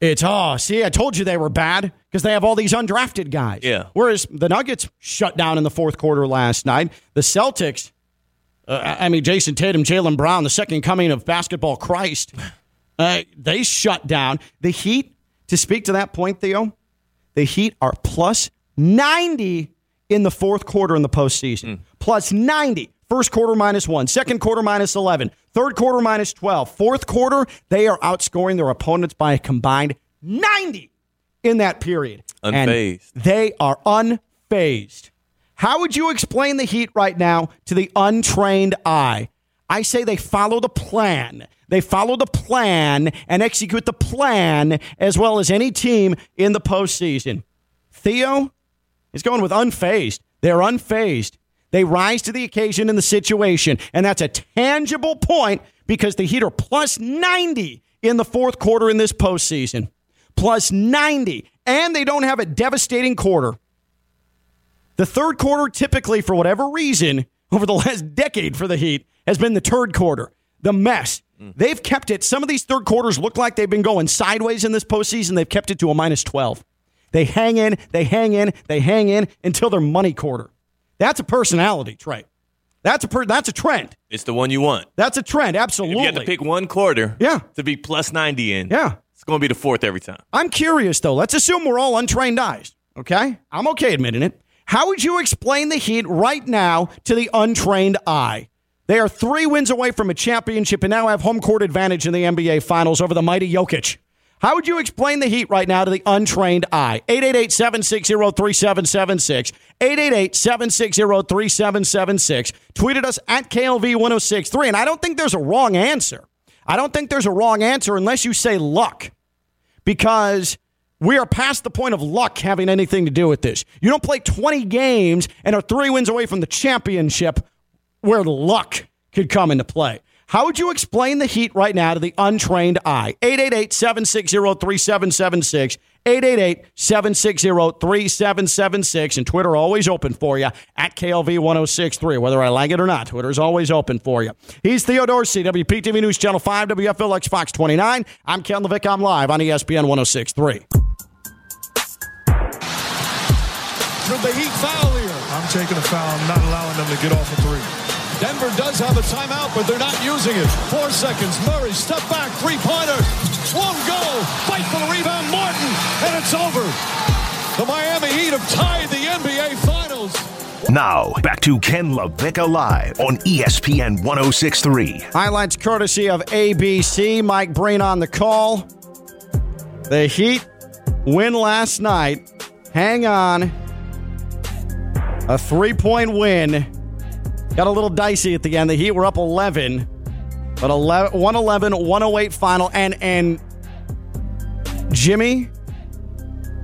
it's oh see I told you they were bad because they have all these undrafted guys. Yeah. Whereas the Nuggets shut down in the fourth quarter last night. The Celtics, uh, I mean Jayson Tatum, Jaylen Brown, the second coming of basketball Christ. Uh, they shut down the Heat. To speak to that point, Theo, the Heat are plus 90 in the fourth quarter in the postseason. Plus 90. First quarter minus one, second quarter minus 11, third quarter minus 12. Fourth quarter, they are outscoring their opponents by a combined 90 in that period. And Unfazed. they are unfazed. How would you explain the Heat right now to the untrained eye? I say they follow the plan. They follow the plan and execute the plan as well as any team in the postseason. Theo is going with unfazed. They're unfazed. They rise to the occasion in the situation, and that's a tangible point because the Heat are plus 90 in the fourth quarter in this postseason. Plus 90. And they don't have a devastating quarter. The third quarter, typically, for whatever reason, over the last decade for the Heat, has been the third quarter, the mess. Mm. They've kept it. Some of these third quarters look like they've been going sideways in this postseason. They've kept it to a minus 12. They hang in, they hang in, they hang in until their money quarter. That's a personality trait. That's a per, that's a trend. It's the one you want. That's a trend. If Absolutely. you had to pick one quarter Yeah. to be plus 90 in, Yeah. it's going to be the fourth every time. I'm curious though. Let's assume we're all untrained eyes. Okay? I'm okay admitting it. How would you explain the Heat right now to the untrained eye? They are three wins away from a championship and now have home court advantage in the NBA Finals over the mighty Jokic. How would you explain the Heat right now to the untrained eye? 888-760-3776. 888-760-3776. Tweeted us at KLV1063. And I don't think there's a wrong answer. I don't think there's a wrong answer unless you say luck because we are past the point of luck having anything to do with this. You don't play 20 games and are three wins away from the championship where luck could come into play. How would you explain the Heat right now to the untrained eye? 888 760 3776. 888 760 3776. And Twitter always open for you at KLV 1063. Whether I like it or not, Twitter is always open for you. He's Theo Dorsey, WPTV News Channel 5, WFLX Fox 29. I'm Ken LaVicka. I'm live on ESPN 1063. Should the Heat foul here? I'm taking a foul. I'm not allowing them to get off a three. Denver does have a timeout, but they're not using it. Four seconds. Murray, step back, three-pointer. Won't go. Fight for the rebound. Martin, and it's over. The Miami Heat have tied the NBA Finals. Now, back to Ken LaVicka Live on ESPN 1063. Highlights courtesy of ABC. Mike Breen on the call. The Heat win last night. Hang on. A three point win. Got a little dicey at the end. The Heat were up 11, but 11, 111 108 final. And, and Jimmy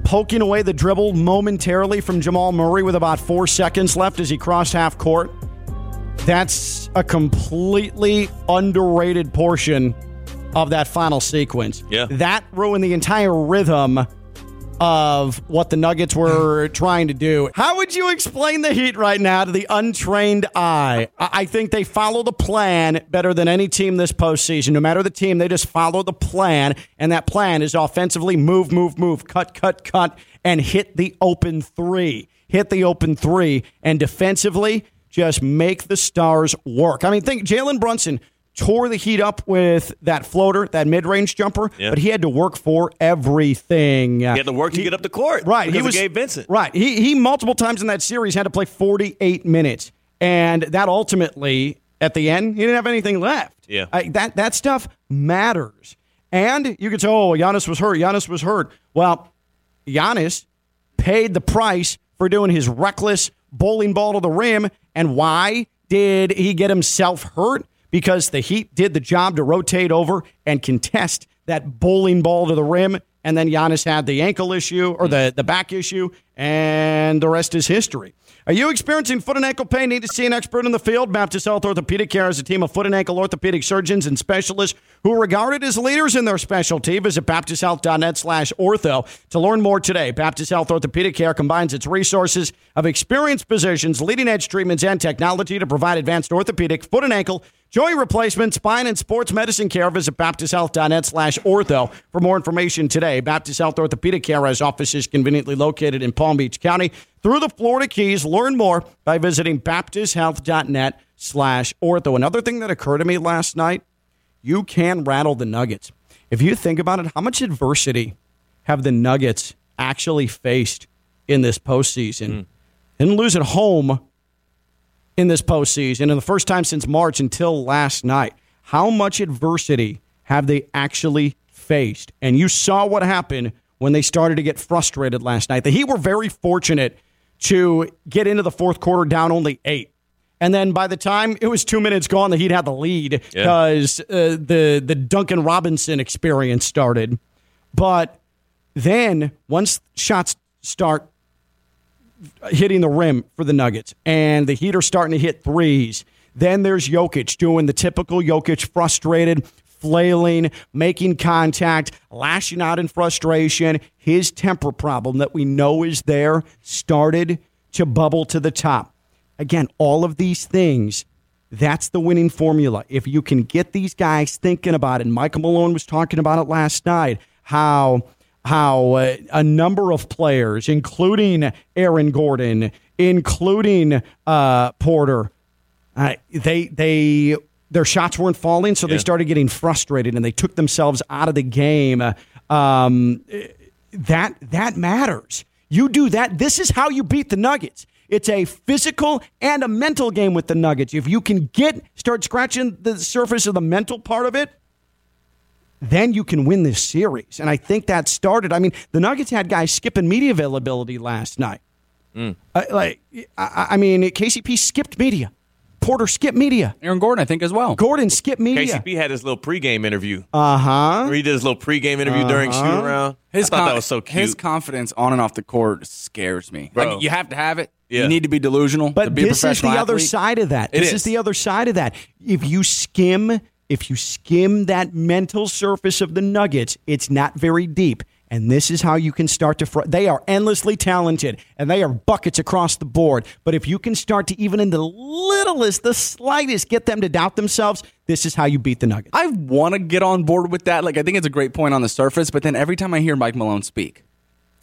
poking away the dribble momentarily from Jamal Murray with about four seconds left as he crossed half court. That's a completely underrated portion of that final sequence. Yeah. That ruined the entire rhythm of what the Nuggets were trying to do. How would you explain the Heat right now to the untrained eye? I think they follow the plan better than any team this postseason. No matter the team, they just follow the plan, and that plan is offensively move, move, move, cut, cut, cut, and hit the open three. Hit the open three, and defensively, just make the stars work. I mean, think Jalen Brunson tore the Heat up with that floater, that mid-range jumper, Yeah. but he had to work for everything. He had to work to get up the court. Right, he was Gabe Vincent. Right, he he multiple times in that series had to play 48 minutes, and that ultimately at the end he didn't have anything left. Yeah. I, that that stuff matters. And you could say, "Oh, Giannis was hurt. Giannis was hurt." Well, Giannis paid the price for doing his reckless bowling ball to the rim. And why did he get himself hurt? Because the Heat did the job to rotate over and contest that bowling ball to the rim. And then Giannis had the ankle issue or the, the back issue, and the rest is history. Are you experiencing foot and ankle pain? Need to see an expert in the field? Baptist Health Orthopedic Care is a team of foot and ankle orthopedic surgeons and specialists who are regarded as leaders in their specialty. Visit baptisthealth.net slash ortho to learn more today. Baptist Health Orthopedic Care combines its resources of experienced physicians, leading edge treatments, and technology to provide advanced orthopedic, foot and ankle, joint replacement, spine, and sports medicine care. Visit baptisthealth.net slash ortho for more information today. Baptist Health Orthopedic Care has offices conveniently located in Palm Beach County through the Florida Keys. Learn more by visiting baptisthealth.net slash ortho. Another thing that occurred to me last night, you can rattle the Nuggets. If you think about it, how much adversity have the Nuggets actually faced in this postseason? Hmm. Didn't lose at home in this postseason, and the first time since March until last night. How much adversity have they actually faced? And you saw what happened when they started to get frustrated last night. The Heat were very fortunate to get into the fourth quarter down only eight. And then by the time it was two minutes gone, the Heat had the lead Yeah. because uh, the the Duncan Robinson experience started. But then once shots start hitting the rim for the Nuggets, and the Heat are starting to hit threes. Then there's Jokic doing the typical Jokic frustrated, flailing, making contact, lashing out in frustration. His temper problem that we know is there started to bubble to the top. Again, all of these things, that's the winning formula. If you can get these guys thinking about it, Michael Malone was talking about it last night, how how uh, a number of players, including Aaron Gordon, including uh, Porter, uh, they they their shots weren't falling, so they started getting frustrated and they took themselves out of the game. Um, that that matters. You do that. This is how you beat the Nuggets. It's a physical and a mental game with the Nuggets. If you can get start scratching the surface of the mental part of it, then you can win this series. And I think that started. I mean, the Nuggets had guys skipping media availability last night. Mm. Uh, like, I, I mean, KCP skipped media. Porter skipped media. Aaron Gordon, I think, as well. Gordon skipped media. KCP had his little pregame interview. Uh huh. Where he did his little pregame interview during shoot Uh-huh. around. His I thought con- that was so cute. His confidence on and off the court scares me. Bro. Like you have to have it. Yeah. You need to be delusional to But be a this is the professional other side of that. It this is. is the other side of that. If you skim, if you skim that mental surface of the Nuggets, it's not very deep. And this is how you can start to. Fr- they are endlessly talented, and they are buckets across the board. But if you can start to even in the littlest, the slightest, get them to doubt themselves, this is how you beat the Nuggets. I want to get on board with that. Like I think it's a great point on the surface, but then every time I hear Mike Malone speak,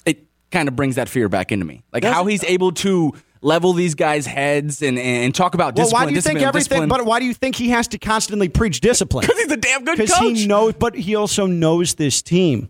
it kind of brings that fear back into me. Like Does how he's able to level these guys' heads and, and talk about discipline. Well, discipline. why do you think everything? discipline. But why do you think he has to constantly preach discipline? Because he's a damn good Because coach. he knows, but he also knows this team.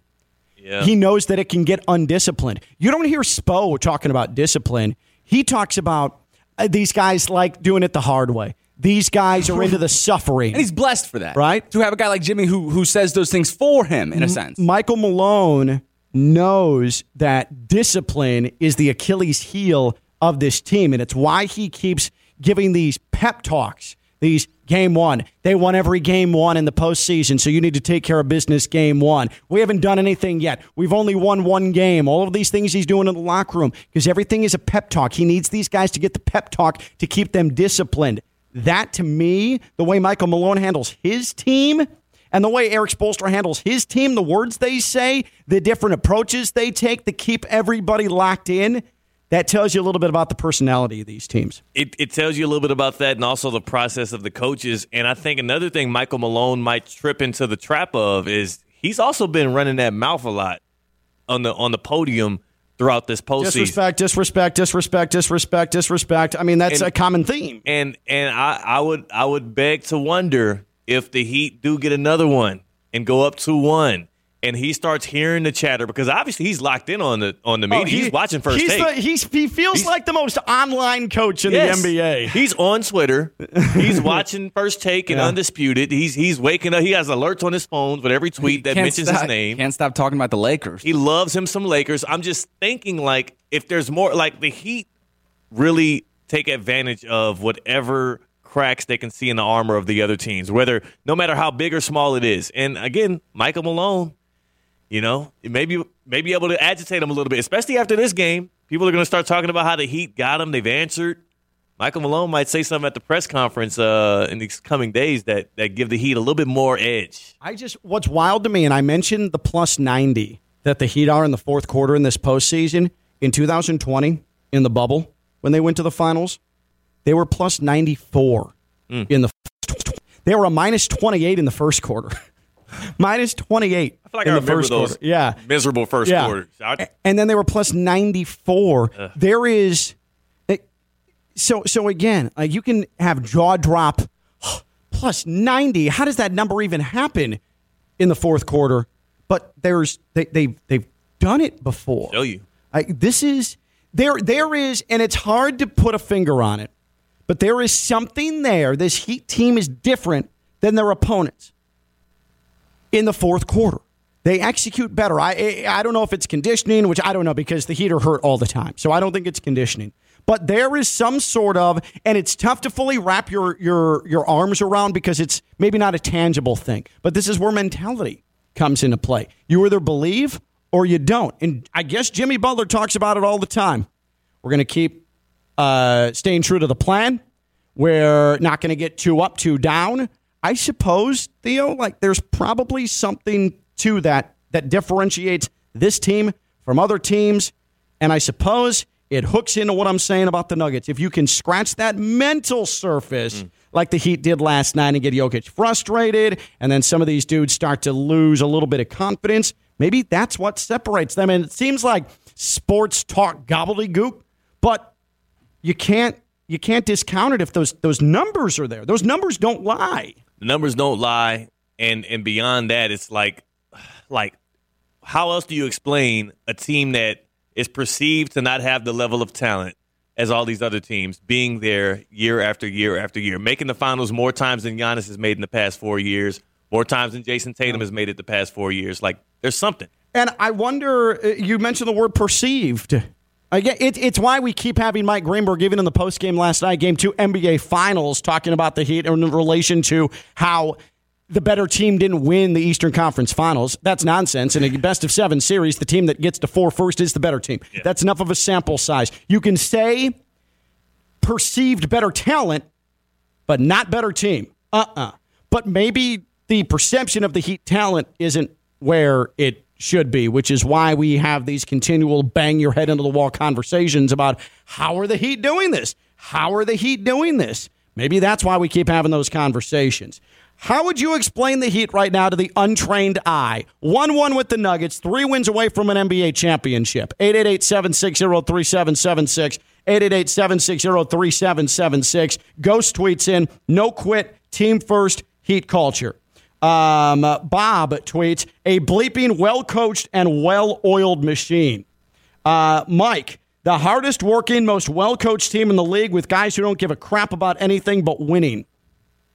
Yeah. He knows that it can get undisciplined. You don't hear Spo talking about discipline. He talks about uh, these guys like doing it the hard way. These guys are into the suffering. and he's blessed for that, Right? To have a guy like Jimmy who who says those things for him in a sense. Michael Malone knows that discipline is the Achilles heel of this team, and it's why he keeps giving these pep talks. These game one, they won every game one in the postseason, so you need to take care of business game one. We haven't done anything yet. We've only won one game. All of these things he's doing in the locker room because everything is a pep talk. He needs these guys to get the pep talk to keep them disciplined. That to me, the way Michael Malone handles his team, and the way Erik Spoelstra handles his team, the words they say, the different approaches they take to keep everybody locked in, that tells you a little bit about the personality of these teams. it, it tells you a little bit about that and also the process of the coaches. And I think another thing Michael Malone might trip into the trap of is he's also been running that mouth a lot on the on the podium throughout this postseason. Disrespect, disrespect, disrespect, disrespect, disrespect. I mean, that's And- a common theme. And and I, I would I would beg to wonder if the Heat do get another one and go up to 1, and he starts hearing the chatter because obviously he's locked in on the on the oh, media. Oh, he- he's watching first he's take. the- he's, he feels like the most online coach in Yes. the NBA. He's on Twitter. He's watching First Take and Yeah. Undisputed. He's he's waking up. He has alerts on his phones with every tweet that mentions stop- his name. Can't stop talking about the Lakers. He loves him some Lakers. I'm just thinking like if there's more like the Heat really take advantage of whatever cracks they can see in the armor of the other teams, whether no matter how big or small it is. And again, Michael Malone, you know, maybe maybe able to agitate them a little bit, especially after this game. People are going to start talking about how the Heat got them. They've answered. Michael Malone might say something at the press conference uh, in these coming days that that give the Heat a little bit more edge. I just what's wild to me, and I mentioned the plus ninety that the Heat are in the fourth quarter in this postseason in 2020 in the bubble when they went to the finals. They were plus ninety four in the. They were a minus twenty eight in the first quarter, minus twenty eight I feel like in I the remember first those quarter. Yeah, miserable first Yeah. quarters. I- and then they were plus 94 there is it- so so again uh, you can have jaw drop plus 90 how does that number even happen in the fourth quarter but there's they, they they've done it before Show you. I, this is there there is and it's hard to put a finger on it but there is something there this heat team is different than their opponents in the fourth quarter. They execute better. I I don't know if it's conditioning, which I don't know because the Heat are hurt all the time. So I don't think it's conditioning. But there is some sort of, and it's tough to fully wrap your your your arms around because it's maybe not a tangible thing. But this is where mentality comes into play. You either believe or you don't. And I guess Jimmy Butler talks about it all the time. We're going to keep uh, staying true to the plan. We're not going to get too up, too down. I suppose, Theo, like there's probably something to that that differentiates this team from other teams. And I suppose it hooks into what I'm saying about the Nuggets. If you can scratch that mental surface mm. like the Heat did last night and get Jokic frustrated, and then some of these dudes start to lose a little bit of confidence, maybe that's what separates them. And it seems like sports talk gobbledygook, but you can't you can't discount it if those those numbers are there. Those numbers don't lie. The numbers don't lie, and and beyond that, it's like, like, how else do you explain a team that is perceived to not have the level of talent as all these other teams being there year after year after year, making the finals more times than Giannis has made in the past four years, more times than Jayson Tatum has made it the past four years. Like, there's something. And I wonder, uh, you mentioned the word perceived. Again, it, it's why we keep having Mike Greenberg, even in the post game last night, game two NBA Finals, talking about the Heat in relation to how the better team didn't win the Eastern Conference Finals. That's nonsense. In a best of seven series, the team that gets to four first is the better team. That's enough of a sample size. You can say perceived better talent, but not better team. Uh uh But maybe the perception of the Heat talent isn't where it should be, which is why we have these continual bang your head into the wall conversations about how are the Heat doing this? How are the Heat doing this? Maybe that's why we keep having those conversations. How would you explain the Heat right now to the untrained eye? 1 1 with the Nuggets, three wins away from an NBA championship. 888 760 3776. 888 760 3776. Ghost tweets in, no quit, team first, Heat culture. Um, Bob tweets, a bleeping, well coached, and well oiled machine. Uh, Mike, the hardest working, most well coached team in the league with guys who don't give a crap about anything but winning.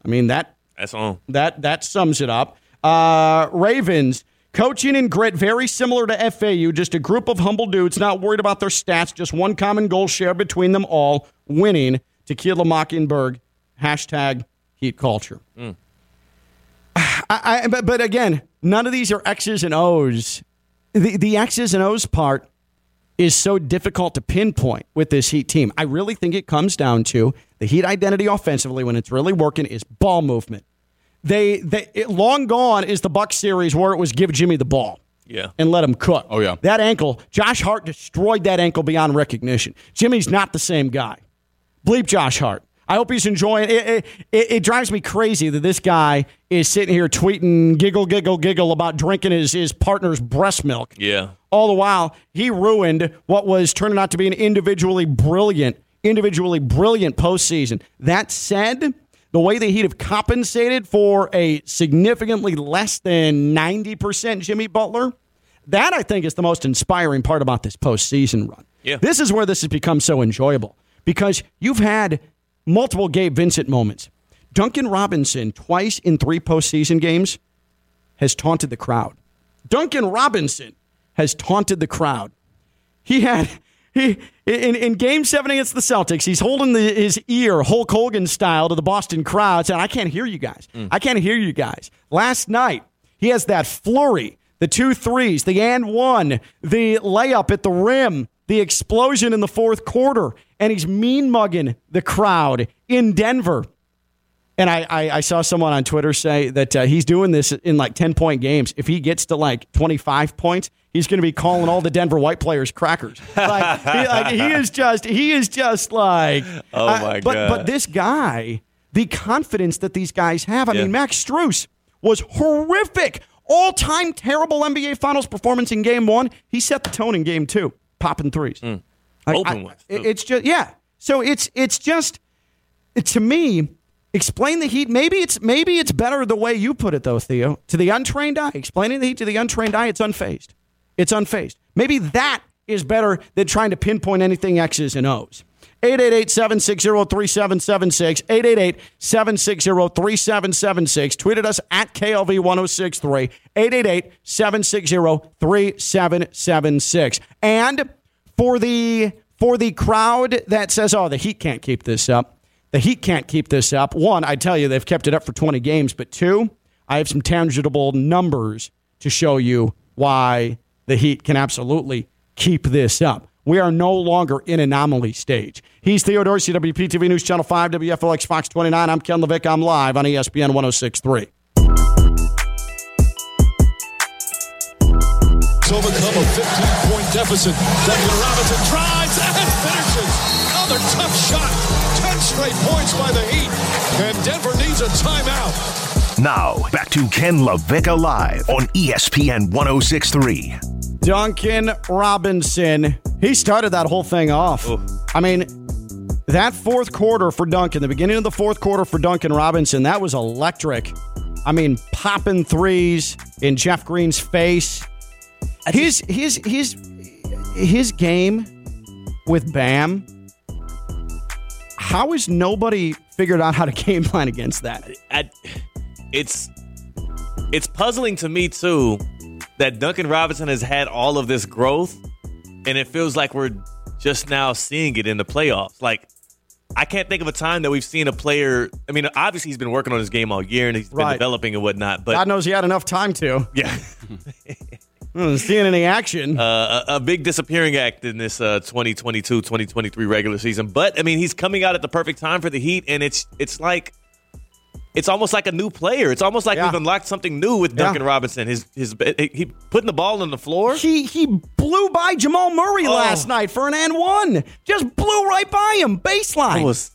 I mean, that That's on. that that sums it up. Uh, Ravens coaching and grit very similar to FAU. Just a group of humble dudes, not worried about their stats. Just one common goal shared between them all: winning. Tequila Mockingbird. Hashtag Heat Culture. I, I, but, but again, none of these are X's and O's. The, the X's and O's part is so difficult to pinpoint with this Heat team. I really think it comes down to the Heat identity offensively when it's really working is ball movement. They, they it, long gone is the Buck series where it was give Jimmy the ball Yeah. and let him cook. Oh, yeah. that ankle. Josh Hart destroyed that ankle beyond recognition. Jimmy's not the same guy. Bleep Josh Hart. I hope he's enjoying it. It, it. it drives me crazy that this guy is sitting here tweeting, giggle, giggle, giggle about drinking his, his partner's breast milk. Yeah. All the while, he ruined what was turning out to be an individually brilliant, individually brilliant postseason. That said, the way that he'd have compensated for a significantly less than 90% Jimmy Butler, that I think is the most inspiring part about this postseason run. Yeah. This is where this has become so enjoyable because you've had multiple Gabe Vincent moments. Duncan Robinson, twice in three postseason games, has taunted the crowd. Duncan Robinson has taunted the crowd. He had he in, in game seven against the Celtics, he's holding the, his ear Hulk Hogan style to the Boston crowd, saying, I can't hear you guys. Mm. I can't hear you guys. Last night, he has that flurry, the two threes, the and one, the layup at the rim, the explosion in the fourth quarter, and he's mean mugging the crowd in Denver. And I, I, I saw someone on Twitter say that uh, he's doing this in like 10 point games. If he gets to like 25 points, he's going to be calling all the Denver white players crackers. Like he, like, he is just, he is just like, Oh, uh, my but, God. But this guy, the confidence that these guys have. I Yeah. mean, Max Strus was horrific. All time terrible NBA Finals performance in game one. He set the tone in game two, popping threes. Mm. Like, Open I- ones, too. It's just, yeah. So it's, it's just, to me, explain the heat. Maybe it's maybe it's better the way you put it though, Theo. To the untrained eye, explaining the heat to the untrained eye, it's unfazed. It's unfazed. Maybe that is better than trying to pinpoint anything X's and O's. 888-760-3776, 888-760-3776. Tweeted us at KLV1063, 888-760-3776. And for the for the crowd that says, "Oh, the Heat can't keep this up," the Heat can't keep this up. One, I tell you, they've kept it up for 20 games. But two, I have some tangible numbers to show you why the Heat can absolutely keep this up. We are no longer in anomaly stage. He's Theo Dorsey, WPTV News Channel 5, WFLX Fox 29. I'm Ken LaVicka. I'm live on ESPN 1063. To overcome a 15 point deficit. Duncan Robinson drives and finishes. Another tough shot. 10 straight points by the Heat. And Denver needs a timeout. Now, back to Ken LaVicka Live on ESPN 1063. Duncan Robinson, he started that whole thing off. I mean, that fourth quarter for Duncan, the beginning of the fourth quarter for Duncan Robinson, that was electric. I mean, popping threes in Jeff Green's face. His his his his game with Bam. How has nobody figured out how to game plan against that? I, it's it's puzzling to me too that Duncan Robinson has had all of this growth, and it feels like we're just now seeing it in the playoffs. Like I can't think of a time that we've seen a player. I mean, obviously he's been working on his game all year and he's been Right. developing and whatnot. But God knows he had enough time to. yeah, Hmm, Seeing any action. uh, a, a big disappearing act in this uh, 2022-2023 regular season. But I mean, he's coming out at the perfect time for the Heat, and it's it's like it's almost like a new player. It's almost like Yeah. we've unlocked something new with Yeah. Duncan Robinson. His his he putting the ball on the floor. He he blew by Jamal Murray Oh. last night for an and one. Just blew right by him. Baseline. That was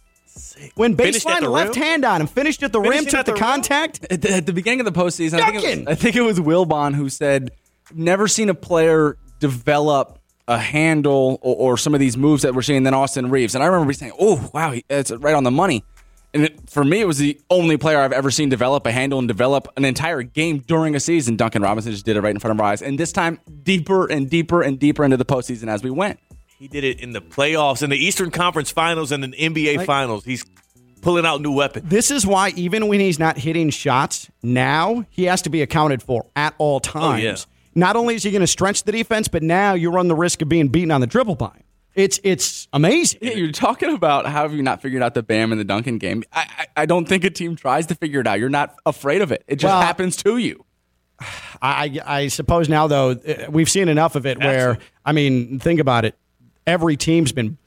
when baseline left rim? hand on him, finished at the rim, took the, the contact. At the, at the beginning of the postseason, I think, was, I think it was Wilbon who said, "Never seen a player develop a handle or, or some of these moves that we're seeing than Austin Reaves." And I remember saying, "Oh, wow, it's right on the money." And it, for me, it was the only player I've ever seen develop a handle and develop an entire game during a season. Duncan Robinson just did it right in front of our eyes, and this time deeper and deeper and deeper into the postseason as we went. He did it in the playoffs, in the Eastern Conference Finals, and the NBA Like- Finals. He's pulling out new weapons. This is why even when he's not hitting shots now, he has to be accounted for at all times. Oh, yeah. Not only is he going to stretch the defense, but now you run the risk of being beaten on the dribble by him. It's it's amazing. Yeah, you're talking about how have you not figured out the Bam and the Duncan game? I, I, I don't think a team tries to figure it out. You're not afraid of it. It just Well, happens to you. I, I suppose now though uh, we've seen enough of it where I mean think about it every team's been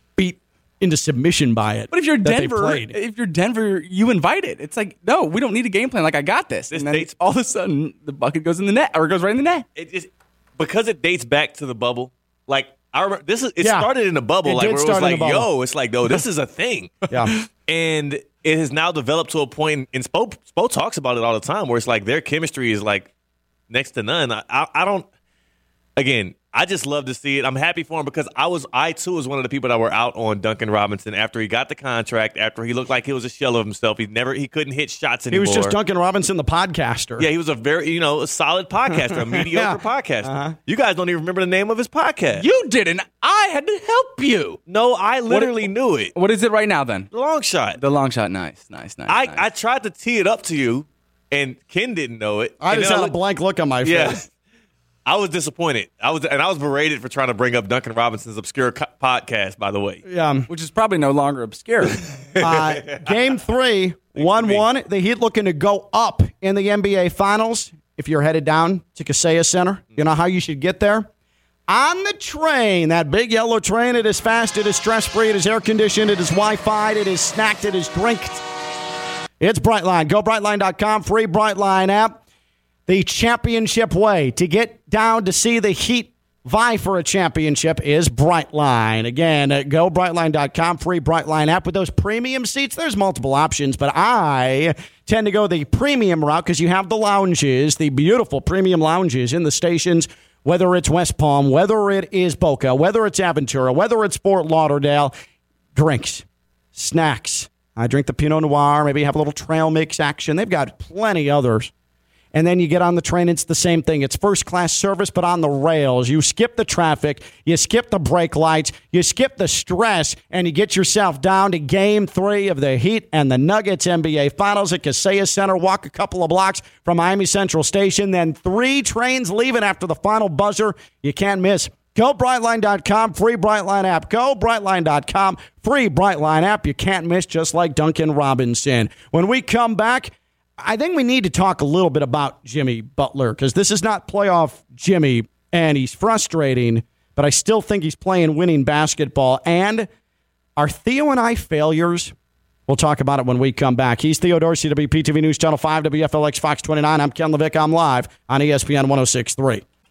into submission by it But if you're Denver, played. if you're Denver, you invite it. It's like, no, we don't need a game plan. Like I got this. This and then dates- all of a sudden the bucket goes in the net or it goes right in the net. It just because it dates back to the bubble. Like I remember, this is it Yeah. started in the bubble. It like did where it was in like, yo, it's like, no, this is a thing. yeah and it has now developed to a point. And Spo, Spo talks about it all the time, where it's like their chemistry is like next to none. I, I, I don't. Again, I just love to see it. I'm happy for him because I was I too was one of the people that were out on Duncan Robinson after he got the contract, after he looked like he was a shell of himself. He never he couldn't hit shots He was just Duncan Robinson, the podcaster. Yeah, he was a very you know a solid podcaster, a mediocre podcaster. Uh-huh. You guys don't even remember the name of his podcast. You didn't. I had to help you. No, I literally knew it. What is it right now then? The long shot. The long shot. Nice, nice, nice. I, nice. I tried to tee it up to you, and Ken didn't know it. I And just had a looked- blank look on my Yeah. Face. I was disappointed. I was, and I was berated for trying to bring up Duncan Robinson's obscure co- podcast. By the way, Yeah. Which is probably no longer obscure. Uh, game three, 1 1. The Heat looking to go up in the NBA Finals. If you're headed down to Kaseya Center, you know how you should get there? On the train, that big yellow train. It is fast, it is stress free, it is air conditioned, it is Wi Fi, it is snacked, it is drinked. It's Brightline. Go brightline.com, free Brightline app. The championship way to get down to see the Heat vie for a championship is Brightline. Again, uh, go brightline.com, free Brightline app. With those premium seats, there's multiple options, but I tend to go the premium route because you have the lounges, the beautiful premium lounges in the stations, whether it's West Palm, whether it is Boca, whether it's Aventura, whether it's Fort Lauderdale. Drinks, snacks. I drink the Pinot Noir, maybe have a little trail mix action. They've got plenty others. And then you get on the train, it's the same thing. It's first class service, but on the rails. You skip the traffic, you skip the brake lights, you skip the stress, and you get yourself down to game three of the Heat and the Nuggets NBA Finals at Kaseya Center. Walk a couple of blocks from Miami Central Station, then three trains leaving after the final buzzer. You can't miss. Go Brightline.com, free Brightline app. Go Brightline.com, free Brightline app. You can't miss, just like Duncan Robinson. When we come back, I think we need to talk a little bit about Jimmy Butler because this is not playoff Jimmy, and he's frustrating, but I still think he's playing winning basketball. And are Theo and I failures? We'll talk about it when we come back. He's Theo Dorsey, WPTV News Channel 5, WFLX Fox 29. I'm Ken LaVicka. I'm live on ESPN 1063.